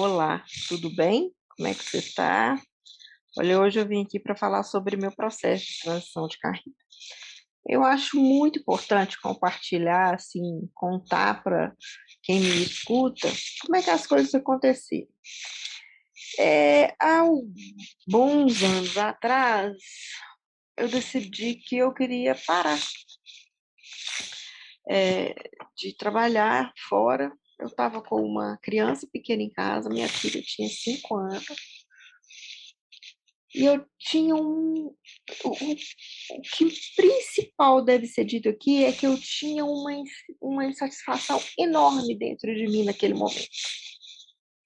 Olá, tudo bem? Como é que você está? Olha, hoje eu vim aqui para falar sobre meu processo de transição de carreira. Eu acho muito importante compartilhar, assim, contar para quem me escuta como é que as coisas aconteceram. É, há bons anos atrás, eu decidi que eu queria parar é, de trabalhar fora eu estava com uma criança pequena em casa, minha filha tinha cinco anos, e eu tinha um. O, o que o principal deve ser dito aqui é que eu tinha uma, uma insatisfação enorme dentro de mim naquele momento.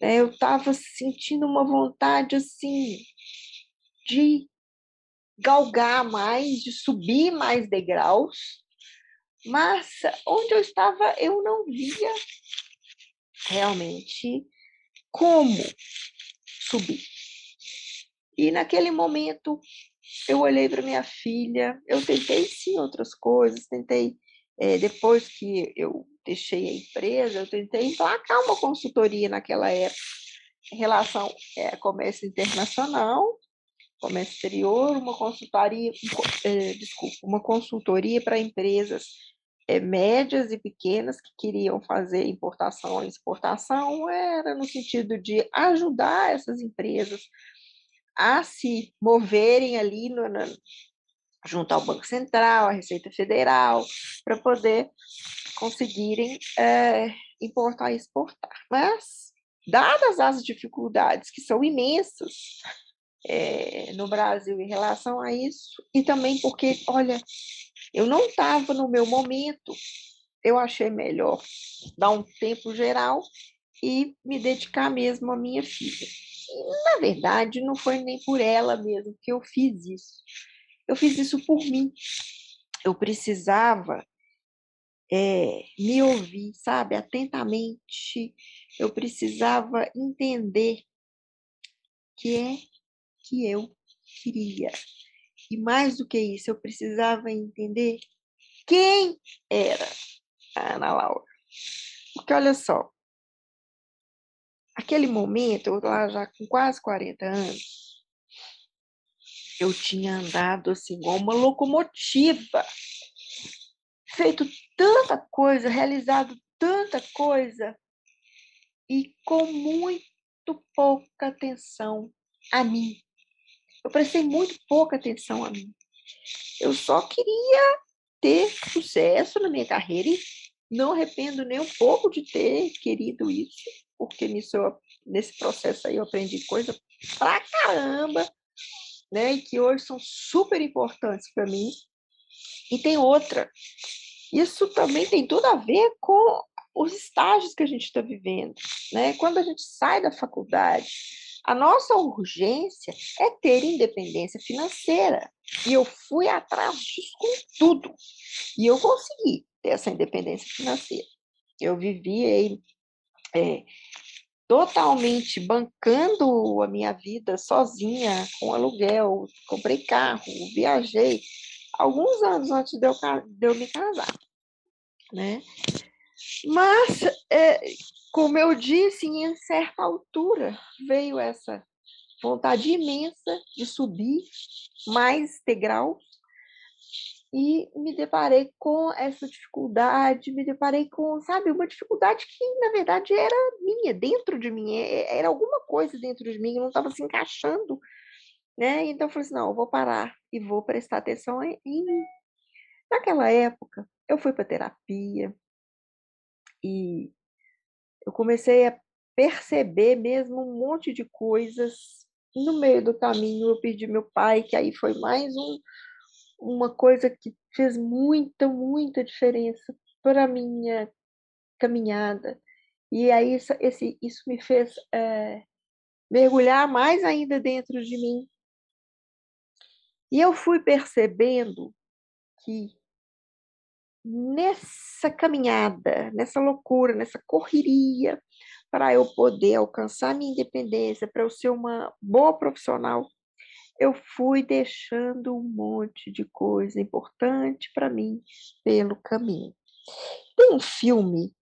É, eu estava sentindo uma vontade assim de galgar mais, de subir mais degraus, mas onde eu estava eu não via realmente como subir. E naquele momento eu olhei para minha filha, eu tentei sim outras coisas, tentei, é, depois que eu deixei a empresa, eu tentei emplacar uma consultoria naquela época em relação é, comércio internacional, comércio exterior, uma consultoria, é, desculpa, uma consultoria para empresas é, médias e pequenas que queriam fazer importação e exportação, era no sentido de ajudar essas empresas a se moverem ali no, no, junto ao Banco Central, à Receita Federal, para poder conseguirem é, importar e exportar. Mas, dadas as dificuldades que são imensas é, no Brasil em relação a isso, e também porque, olha, eu não estava no meu momento, eu achei melhor dar um tempo geral e me dedicar mesmo à minha filha. E, na verdade, não foi nem por ela mesmo que eu fiz isso. Eu fiz isso por mim. Eu precisava é, me ouvir, sabe, atentamente. Eu precisava entender que é que eu queria. E mais do que isso, eu precisava entender quem era a Ana Laura. Porque olha só, aquele momento, eu lá já com quase 40 anos, eu tinha andado assim, igual uma locomotiva, feito tanta coisa, realizado tanta coisa, e com muito pouca atenção a mim. Eu prestei muito pouca atenção a mim. Eu só queria ter sucesso na minha carreira e não arrependo nem um pouco de ter querido isso, porque nisso eu, nesse processo aí eu aprendi coisa pra caramba, né? E que hoje são super importantes para mim. E tem outra. Isso também tem tudo a ver com os estágios que a gente está vivendo, né? Quando a gente sai da faculdade, a nossa urgência é ter independência financeira. E eu fui atrás disso com tudo. E eu consegui ter essa independência financeira. Eu vivi é, totalmente bancando a minha vida sozinha, com aluguel, comprei carro, viajei, alguns anos antes de eu, de eu me casar. Né? Mas, é, como eu disse, em certa altura veio essa vontade imensa de subir mais degraus e me deparei com essa dificuldade, me deparei com, sabe, uma dificuldade que na verdade era minha, dentro de mim, era alguma coisa dentro de mim que não estava se encaixando, né? Então eu falei assim, não, eu vou parar e vou prestar atenção em mim. Naquela época, eu fui para terapia, e eu comecei a perceber mesmo um monte de coisas. No meio do caminho, eu pedi meu pai, que aí foi mais um, uma coisa que fez muita, muita diferença para a minha caminhada. E aí isso, esse, isso me fez é, mergulhar mais ainda dentro de mim. E eu fui percebendo que nessa caminhada, nessa loucura, nessa correria, para eu poder alcançar minha independência, para eu ser uma boa profissional, eu fui deixando um monte de coisa importante para mim pelo caminho. Tem um filme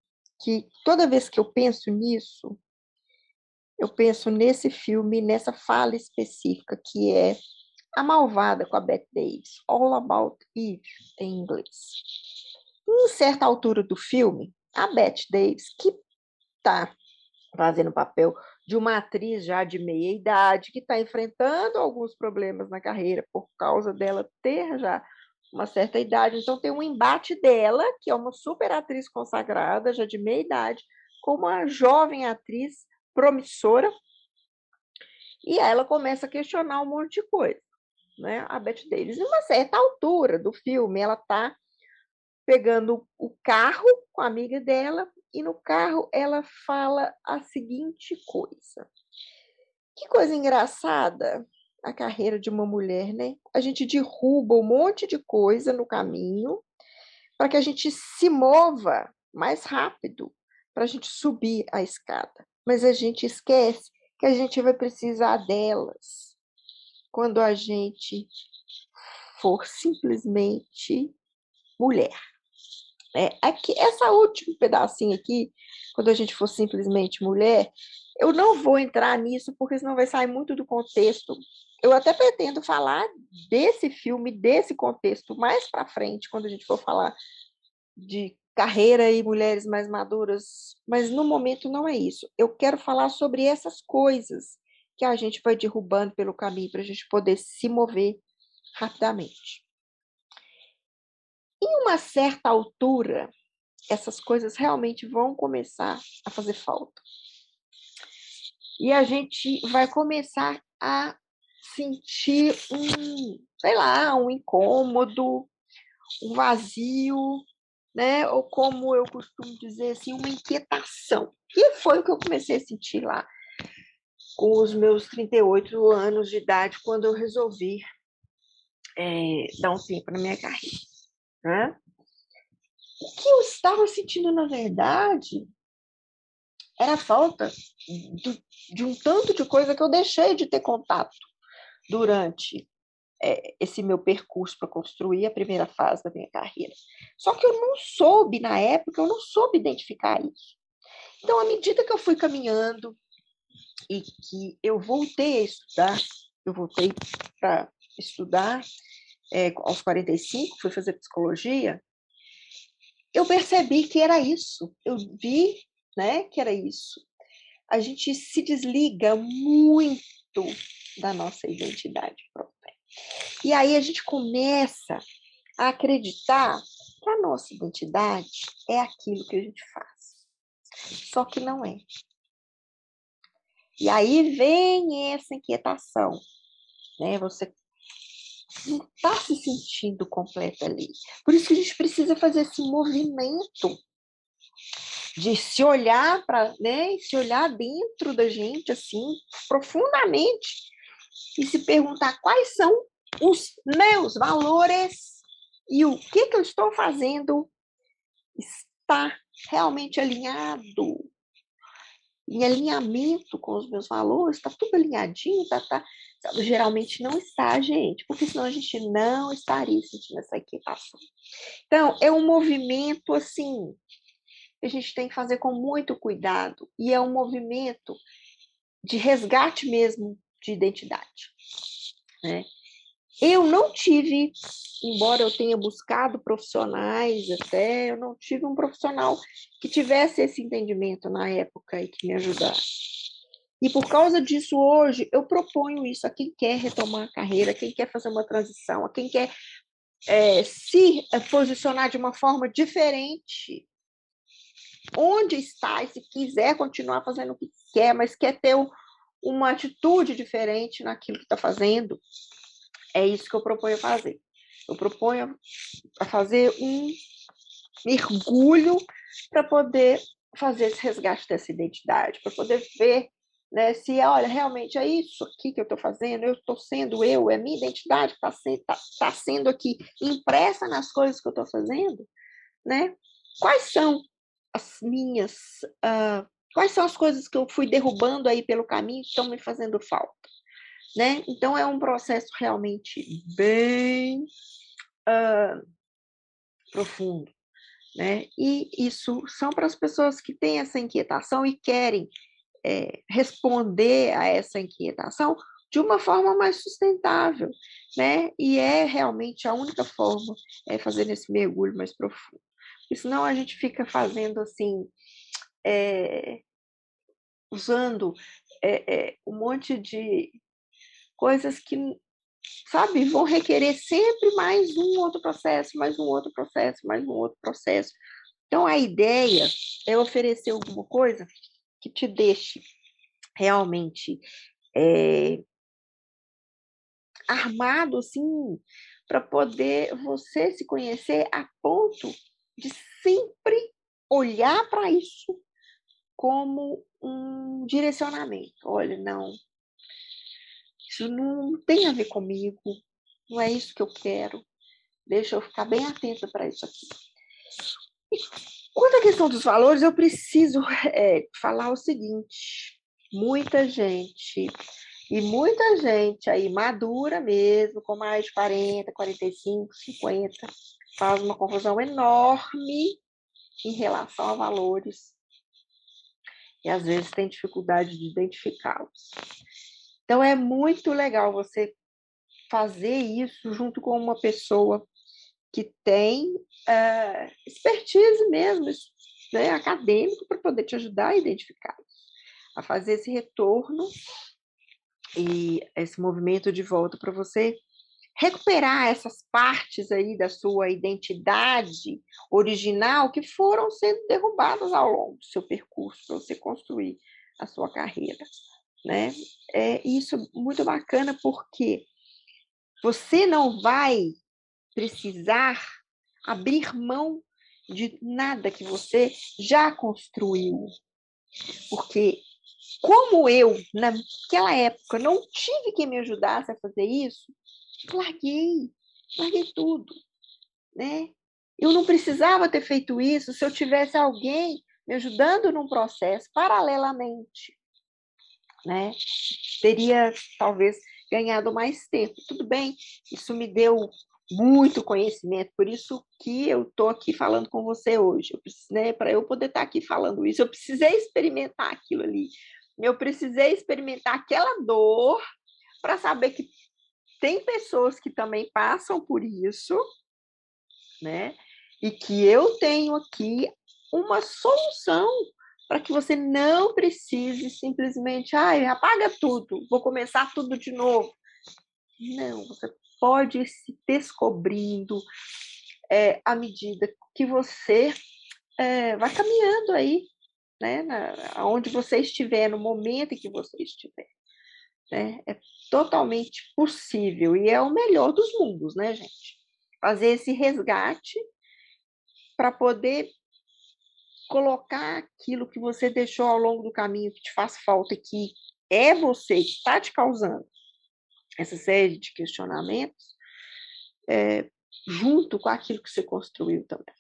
que toda vez que eu penso nisso, eu penso nesse filme, nessa fala específica que é A Malvada com a Bette Davis, All About Eve em inglês. Em certa altura do filme, a Bette Davis, que está fazendo o papel de uma atriz já de meia idade, que está enfrentando alguns problemas na carreira por causa dela ter já uma certa idade. Então, tem um embate dela, que é uma super atriz consagrada, já de meia idade, com uma jovem atriz promissora, e ela começa a questionar um monte de coisa. Né? A Bette Davis, em uma certa altura do filme, ela está pegando o carro com a amiga dela e no carro ela fala a seguinte coisa. Que coisa engraçada a carreira de uma mulher, né? A gente derruba um monte de coisa no caminho para que a gente se mova mais rápido, para a gente subir a escada. Mas a gente esquece que a gente vai precisar delas quando a gente for simplesmente mulher. É, aqui, essa último pedacinho aqui, quando a gente for simplesmente mulher, eu não vou entrar nisso porque senão vai sair muito do contexto. Eu até pretendo falar desse filme, desse contexto mais para frente, quando a gente for falar de carreira e mulheres mais maduras, mas no momento não é isso. Eu quero falar sobre essas coisas que a gente vai derrubando pelo caminho para a gente poder se mover rapidamente. Em uma certa altura, essas coisas realmente vão começar a fazer falta. E a gente vai começar a sentir um, sei lá, um incômodo, um vazio, né? Ou como eu costumo dizer assim, uma inquietação. E foi o que eu comecei a sentir lá com os meus 38 anos de idade, quando eu resolvi é, dar um tempo na minha carreira. Né? O que eu estava sentindo, na verdade, era a falta de, de um tanto de coisa que eu deixei de ter contato durante é, esse meu percurso para construir a primeira fase da minha carreira. Só que eu não soube, na época, eu não soube identificar isso. Então, à medida que eu fui caminhando e que eu voltei a estudar, eu voltei para estudar é, aos 45, fui fazer psicologia, eu percebi que era isso. Eu vi né, que era isso. A gente se desliga muito da nossa identidade própria. E aí a gente começa a acreditar que a nossa identidade é aquilo que a gente faz. Só que não é. E aí vem essa inquietação, né? Você não está se sentindo completa ali. Por isso que a gente precisa fazer esse movimento de se olhar para, né, se olhar dentro da gente assim, profundamente e se perguntar quais são os meus valores e o que que eu estou fazendo está realmente alinhado em alinhamento com os meus valores, está tudo alinhadinho, tá, tá, Geralmente não está, gente, porque senão a gente não estaria sentindo essa equitação. Então, é um movimento assim que a gente tem que fazer com muito cuidado, e é um movimento de resgate mesmo de identidade. Né? Eu não tive, embora eu tenha buscado profissionais até, eu não tive um profissional que tivesse esse entendimento na época e que me ajudasse. E por causa disso, hoje, eu proponho isso a quem quer retomar a carreira, a quem quer fazer uma transição, a quem quer é, se é, posicionar de uma forma diferente. Onde está, e se quiser continuar fazendo o que quer, mas quer ter uma atitude diferente naquilo que está fazendo, é isso que eu proponho fazer. Eu proponho a fazer um mergulho para poder fazer esse resgate dessa identidade, para poder ver né? Se, olha, realmente é isso aqui que eu estou fazendo, eu estou sendo eu, é minha identidade que está sendo, tá, tá sendo aqui impressa nas coisas que eu estou fazendo, né? Quais são as minhas, uh, quais são as coisas que eu fui derrubando aí pelo caminho que estão me fazendo falta, né? Então é um processo realmente bem uh, profundo, né? E isso são para as pessoas que têm essa inquietação e querem é, responder a essa inquietação de uma forma mais sustentável, né? E é realmente a única forma é fazer esse mergulho mais profundo. Porque senão a gente fica fazendo assim, é, usando é, um monte de coisas que, sabe, vão requerer sempre mais um outro processo, mais um outro processo, mais um outro processo. Então a ideia é oferecer alguma coisa que te deixe realmente é, armado assim para poder você se conhecer a ponto de sempre olhar para isso como um direcionamento. Olha, não, isso não tem a ver comigo, não é isso que eu quero. Deixa eu ficar bem atenta para isso aqui. Quanto à questão dos valores, eu preciso é, falar o seguinte: muita gente e muita gente aí madura mesmo, com mais de 40, 45, 50, faz uma confusão enorme em relação a valores. E às vezes tem dificuldade de identificá-los. Então é muito legal você fazer isso junto com uma pessoa que tem uh, expertise mesmo, né, acadêmico, para poder te ajudar a identificar, a fazer esse retorno e esse movimento de volta para você recuperar essas partes aí da sua identidade original que foram sendo derrubadas ao longo do seu percurso para você construir a sua carreira, né? É isso muito bacana porque você não vai precisar abrir mão de nada que você já construiu. Porque como eu, naquela época, não tive quem me ajudasse a fazer isso, larguei, larguei tudo, né? Eu não precisava ter feito isso se eu tivesse alguém me ajudando num processo paralelamente, né? Teria talvez ganhado mais tempo. Tudo bem, isso me deu muito conhecimento, por isso que eu estou aqui falando com você hoje. né, Para eu poder estar tá aqui falando isso, eu precisei experimentar aquilo ali. Eu precisei experimentar aquela dor para saber que tem pessoas que também passam por isso, né? E que eu tenho aqui uma solução para que você não precise simplesmente, ai, apaga tudo, vou começar tudo de novo. Não, você pode ir se descobrindo é, à medida que você é, vai caminhando aí, né, na, onde você estiver, no momento em que você estiver. Né? É totalmente possível e é o melhor dos mundos, né, gente? Fazer esse resgate para poder colocar aquilo que você deixou ao longo do caminho que te faz falta, que é você que está te causando essa série de questionamentos, é, junto com aquilo que você construiu também.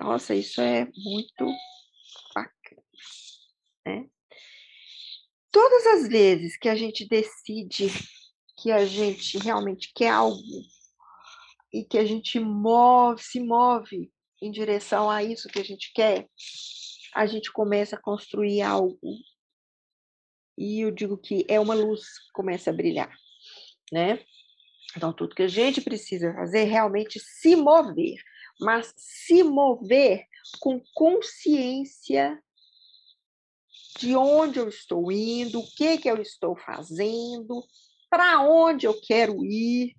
Nossa, isso é muito bacana. Né? Todas as vezes que a gente decide que a gente realmente quer algo e que a gente move, se move em direção a isso que a gente quer, a gente começa a construir algo. E eu digo que é uma luz que começa a brilhar, né? Então, tudo que a gente precisa fazer é realmente se mover, mas se mover com consciência de onde eu estou indo, o que, que eu estou fazendo, para onde eu quero ir.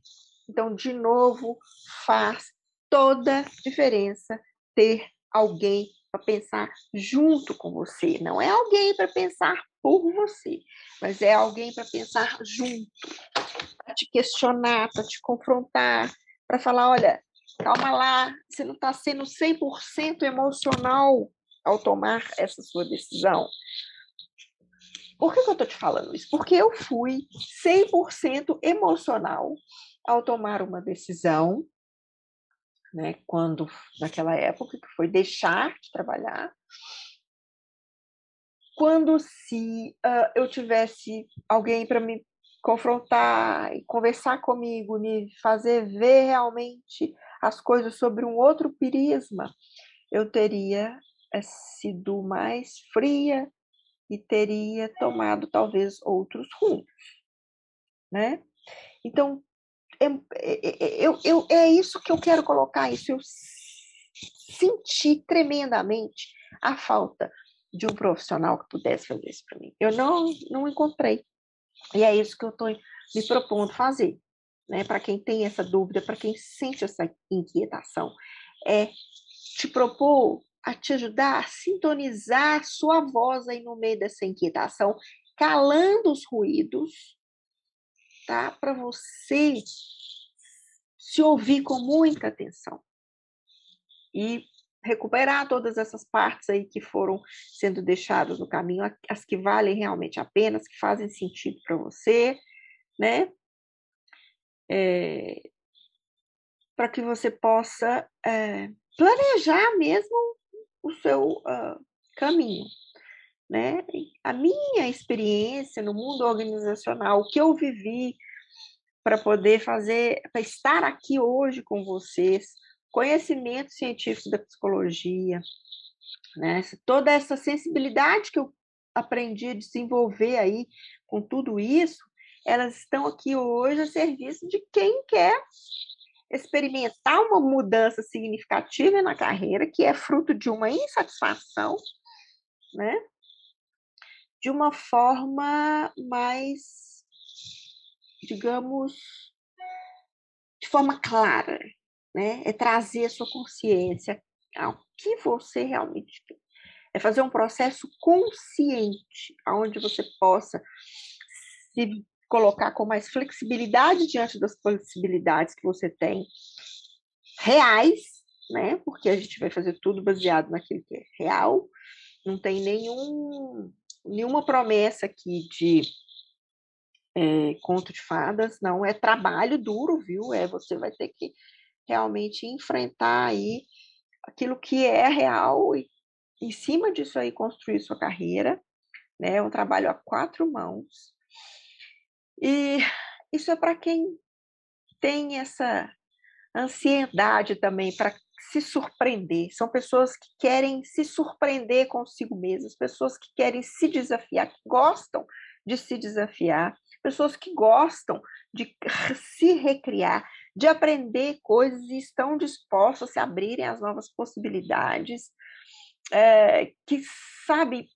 Então, de novo, faz toda diferença ter alguém para pensar junto com você. Não é alguém para pensar por você, mas é alguém para pensar junto, para te questionar, para te confrontar, para falar: olha, calma lá, você não está sendo 100% emocional ao tomar essa sua decisão. Por que, que eu estou te falando isso? Porque eu fui 100% emocional ao tomar uma decisão, né, quando, naquela época, que foi deixar de trabalhar, quando se uh, eu tivesse alguém para me confrontar e conversar comigo, me fazer ver realmente as coisas sobre um outro prisma, eu teria é, sido mais fria, e teria tomado talvez outros rumos, né? Então, é, é, é, eu, eu, é isso que eu quero colocar, isso eu senti tremendamente a falta de um profissional que pudesse fazer isso para mim. Eu não, não encontrei. E é isso que eu estou me propondo fazer. Né? Para quem tem essa dúvida, para quem sente essa inquietação, é te propor a te ajudar a sintonizar sua voz aí no meio dessa inquietação, calando os ruídos, tá? Para você se ouvir com muita atenção e recuperar todas essas partes aí que foram sendo deixadas no caminho, as que valem realmente a pena, as que fazem sentido para você, né? É, para que você possa é, planejar mesmo o seu uh, caminho. Né? A minha experiência no mundo organizacional, o que eu vivi para poder fazer, para estar aqui hoje com vocês, conhecimento científico da psicologia, né? toda essa sensibilidade que eu aprendi a desenvolver aí com tudo isso, elas estão aqui hoje a serviço de quem quer experimentar uma mudança significativa na carreira, que é fruto de uma insatisfação, né? De uma forma mais, digamos, de forma clara, né? É trazer a sua consciência ao que você realmente quer. É fazer um processo consciente, onde você possa se colocar com mais flexibilidade diante das possibilidades que você tem reais, né? Porque a gente vai fazer tudo baseado naquilo que é real. Não tem nenhum, nenhuma promessa aqui de é, conto de fadas, não. É trabalho duro, viu? É você vai ter que realmente enfrentar aí aquilo que é real e em cima disso aí construir sua carreira, né? É um trabalho a quatro mãos e isso é para quem tem essa ansiedade também para se surpreender. São pessoas que querem se surpreender consigo mesmas, pessoas que querem se desafiar, que gostam de se desafiar, pessoas que gostam de se recriar, de aprender coisas e estão dispostas a se abrirem às novas possibilidades, é, que sabe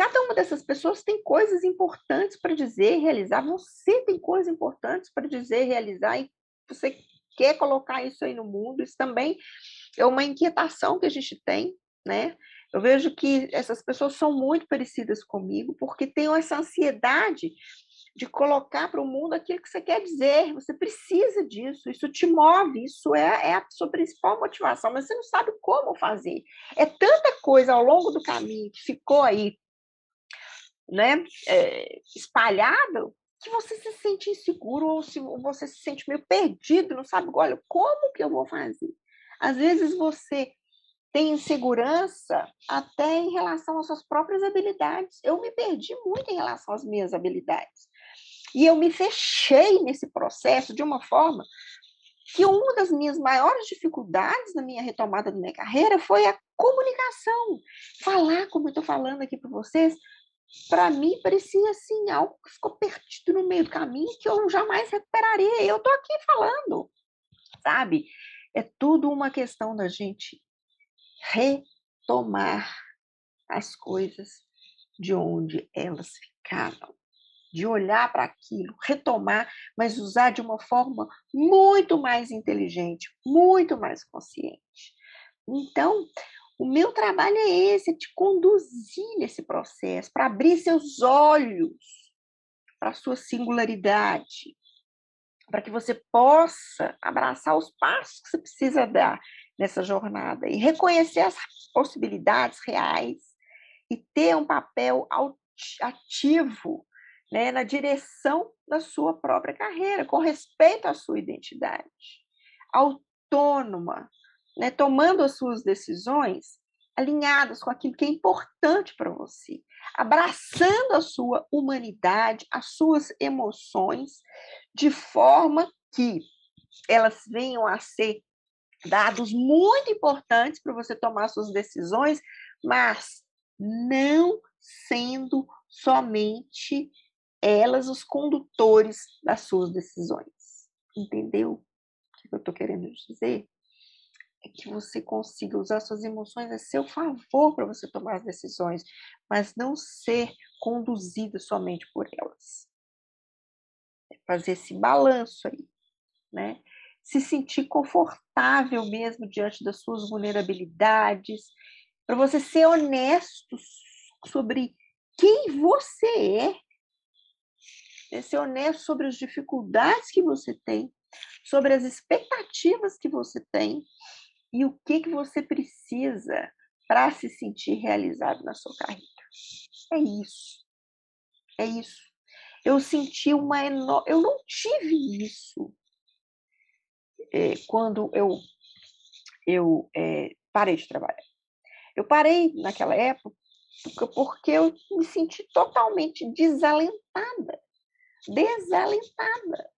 Cada uma dessas pessoas tem coisas importantes para dizer e realizar. Você tem coisas importantes para dizer e realizar e você quer colocar isso aí no mundo. Isso também é uma inquietação que a gente tem, né? Eu vejo que essas pessoas são muito parecidas comigo porque têm essa ansiedade de colocar para o mundo aquilo que você quer dizer. Você precisa disso, isso te move, isso é, é, a sua principal motivação, mas você não sabe como fazer. É tanta coisa ao longo do caminho que ficou aí né, é, espalhado, que você se sente inseguro ou se você se sente meio perdido, não sabe, olha, como que eu vou fazer? Às vezes você tem insegurança até em relação às suas próprias habilidades. Eu me perdi muito em relação às minhas habilidades. E eu me fechei nesse processo de uma forma que uma das minhas maiores dificuldades na minha retomada da minha carreira foi a comunicação. Falar como eu estou falando aqui para vocês, para mim parecia assim algo que ficou perdido no meio do caminho que eu jamais recuperaria. Eu estou aqui falando, sabe? É tudo uma questão da gente retomar as coisas de onde elas ficaram, de olhar para aquilo, retomar, mas usar de uma forma muito mais inteligente, muito mais consciente. Então, o meu trabalho é esse, é te conduzir nesse processo, para abrir seus olhos para a sua singularidade, para que você possa abraçar os passos que você precisa dar nessa jornada e reconhecer as possibilidades reais e ter um papel ativo né, na direção da sua própria carreira, com respeito à sua identidade, autônoma, né, tomando as suas decisões alinhadas com aquilo que é importante para você, abraçando a sua humanidade, as suas emoções, de forma que elas venham a ser dados muito importantes para você tomar suas decisões, mas não sendo somente elas os condutores das suas decisões. Entendeu o que eu estou querendo dizer? É que você consiga usar suas emoções a seu favor para você tomar as decisões, mas não ser conduzido somente por elas. É fazer esse balanço aí, né? Se sentir confortável mesmo diante das suas vulnerabilidades, para você ser honesto sobre quem você é, é ser honesto sobre as dificuldades que você tem, sobre as expectativas que você tem e o que, que você precisa para se sentir realizado na sua carreira. É isso. É isso. Eu senti uma enorme. Eu não tive isso é, quando eu, eu é, parei de trabalhar. Eu parei naquela época porque eu me senti totalmente desalentada. Desalentada.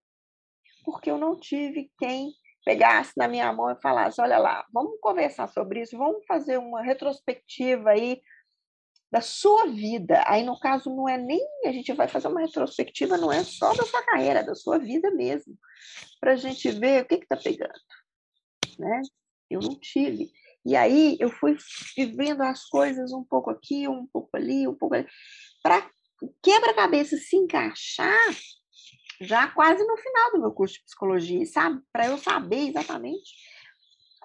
Porque eu não tive quem pegasse na minha mão e falasse: olha lá, vamos conversar sobre isso, vamos fazer uma retrospectiva aí da sua vida. Aí, no caso, não é nem a gente vai fazer uma retrospectiva, não é só da sua carreira, é da sua vida mesmo, para a gente ver o que está pegando. Né? Eu não tive. E aí eu fui vivendo as coisas um pouco aqui, um pouco ali, um pouco ali, para quebra-cabeça se encaixar já quase no final do meu curso de psicologia, sabe? Para eu saber exatamente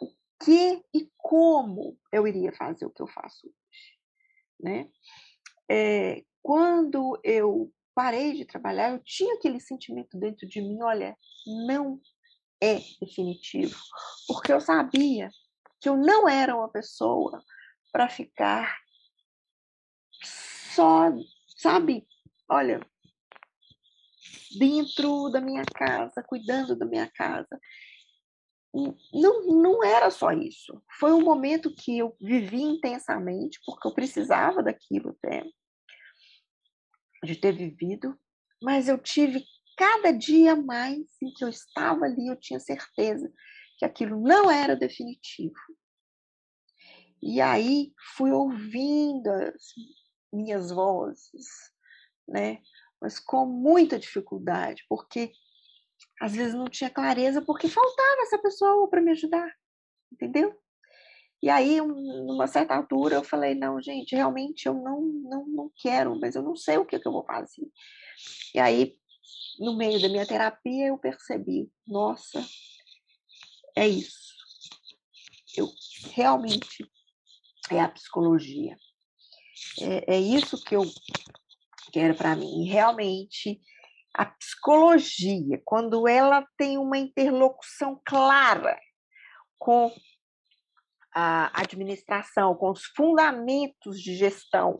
o que e como eu iria fazer o que eu faço hoje, né? É, quando eu parei de trabalhar, eu tinha aquele sentimento dentro de mim, olha, não é definitivo, porque eu sabia que eu não era uma pessoa para ficar só, sabe? Olha, dentro da minha casa, cuidando da minha casa. Não, não era só isso. Foi um momento que eu vivi intensamente, porque eu precisava daquilo até, de ter vivido, mas eu tive cada dia mais em que eu estava ali, eu tinha certeza que aquilo não era definitivo. E aí fui ouvindo as minhas vozes, né? Mas com muita dificuldade, porque às vezes não tinha clareza, porque faltava essa pessoa para me ajudar, entendeu? E aí, numa certa altura, eu falei: não, gente, realmente eu não, não, não quero, mas eu não sei o que, que eu vou fazer. E aí, no meio da minha terapia, eu percebi: nossa, é isso. Eu realmente é a psicologia. É, é isso que eu quero para mim. realmente, a psicologia, quando ela tem uma interlocução clara com a administração, com os fundamentos de gestão,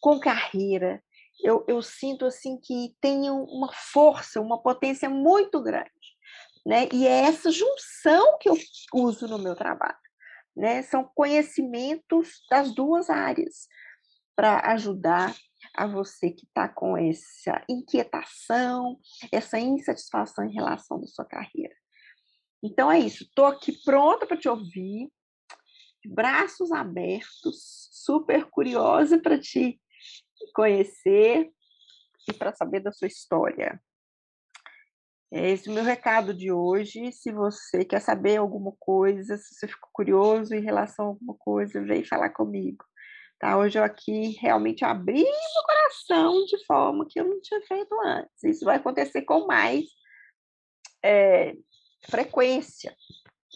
com carreira, eu, eu sinto assim que tem uma força, uma potência muito grande. Né? E é essa junção que eu uso no meu trabalho. Né? São conhecimentos das duas áreas para ajudar a você que está com essa inquietação, essa insatisfação em relação da sua carreira. Então é isso, estou aqui pronta para te ouvir, braços abertos, super curiosa para te conhecer e para saber da sua história. É esse o meu recado de hoje. Se você quer saber alguma coisa, se você ficou curioso em relação a alguma coisa, vem falar comigo. Tá? Hoje eu aqui realmente abri meu coração de forma que eu não tinha feito antes. Isso vai acontecer com mais é, frequência.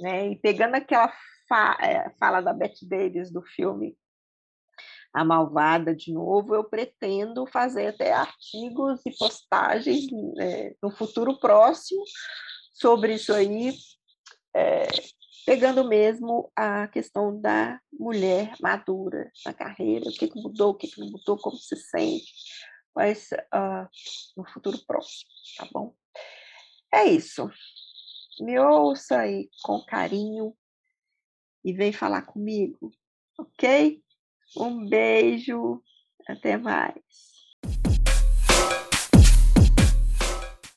Né? E pegando aquela fa é, fala da Beth Davis do filme a malvada de novo, eu pretendo fazer até artigos e postagens é, no futuro próximo sobre isso aí, é, pegando mesmo a questão da mulher madura na carreira, o que, mudou, o que, não mudou, como se sente, mas uh, no futuro próximo, tá bom? É isso. Me ouça aí com carinho e vem falar comigo, ok? Um beijo, até mais.